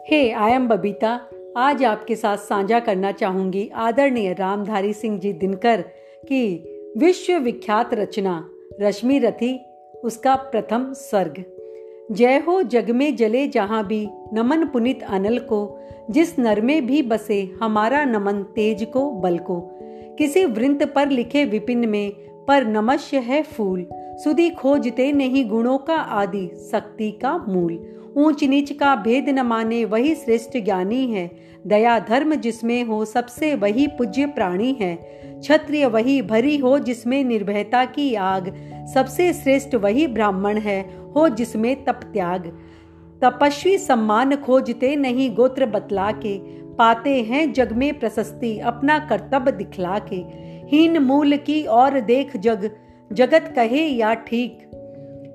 Hey I am Babita, आज आपके साथ साझा करना चाहूँगी आदरणीय रामधारी सिंह जी दिनकर की विश्व विख्यात रचना, रश्मि रथी, उसका प्रथम स्वर्ग जय हो जग में जले जहाँ भी नमन पुनित अनल को, जिस नर में भी बसे हमारा नमन तेज को, बल को। किसी वृंत पर लिखे विपिन में, पर नमस्य है फूल, सुधी खोजते नहीं गुणों का आदि, शक्ति का मूल। ऊंच नीच का भेद न माने वही श्रेष्ठ ज्ञानी है। दया धर्म जिसमें हो सबसे वही पूज्य प्राणी है। क्षत्रिय वही भरी हो जिसमें निर्भयता की आग। सबसे श्रेष्ठ वही ब्राह्मण है, हो जिसमें तप त्याग। तपस्वी सम्मान खोजते नहीं गोत्र बतला के पाते हैं जग में प्रशस्ति, अपना कर्तव्य दिखला के हीन मूल की और देख जग। जगत कहे या ठीक।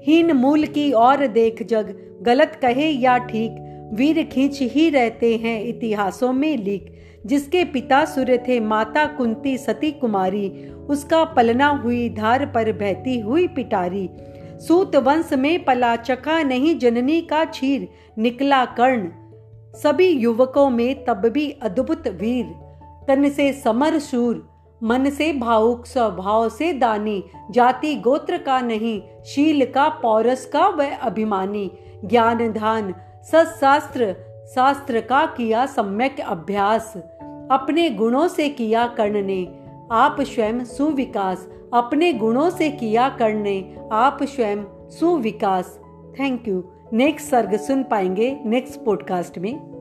हीन मूल की और देख जग, गलत कहे या ठीक, वीर खींच ही रहते हैं इतिहासों में लिख जिसके पिता सूर्य थे, माता कुंती सती कुमारी, उसका पलना हुई धार पर बहती हुई पिटारी। सूत वंश में पला चका नहीं जननी का छीर, निकला कर्ण। सभी युवकों में तब भी अद्भुत वीर। तन से समर शूर मन से भावुक, स्वभाव से दानी। जाति गोत्र का नहीं, शील का, पौरस का वह अभिमानी। ज्ञान धान सशास्त्र शास्त्र का किया सम्यक अभ्यास। अपने गुणों से किया कर्ण ने, आप स्वयं सुविकास। अपने गुणों से किया कर्ण ने, आप स्वयं सुविकास। थैंक यू नेक्स्ट सर्ग सुन पाएँगे नेक्स्ट पॉडकास्ट में।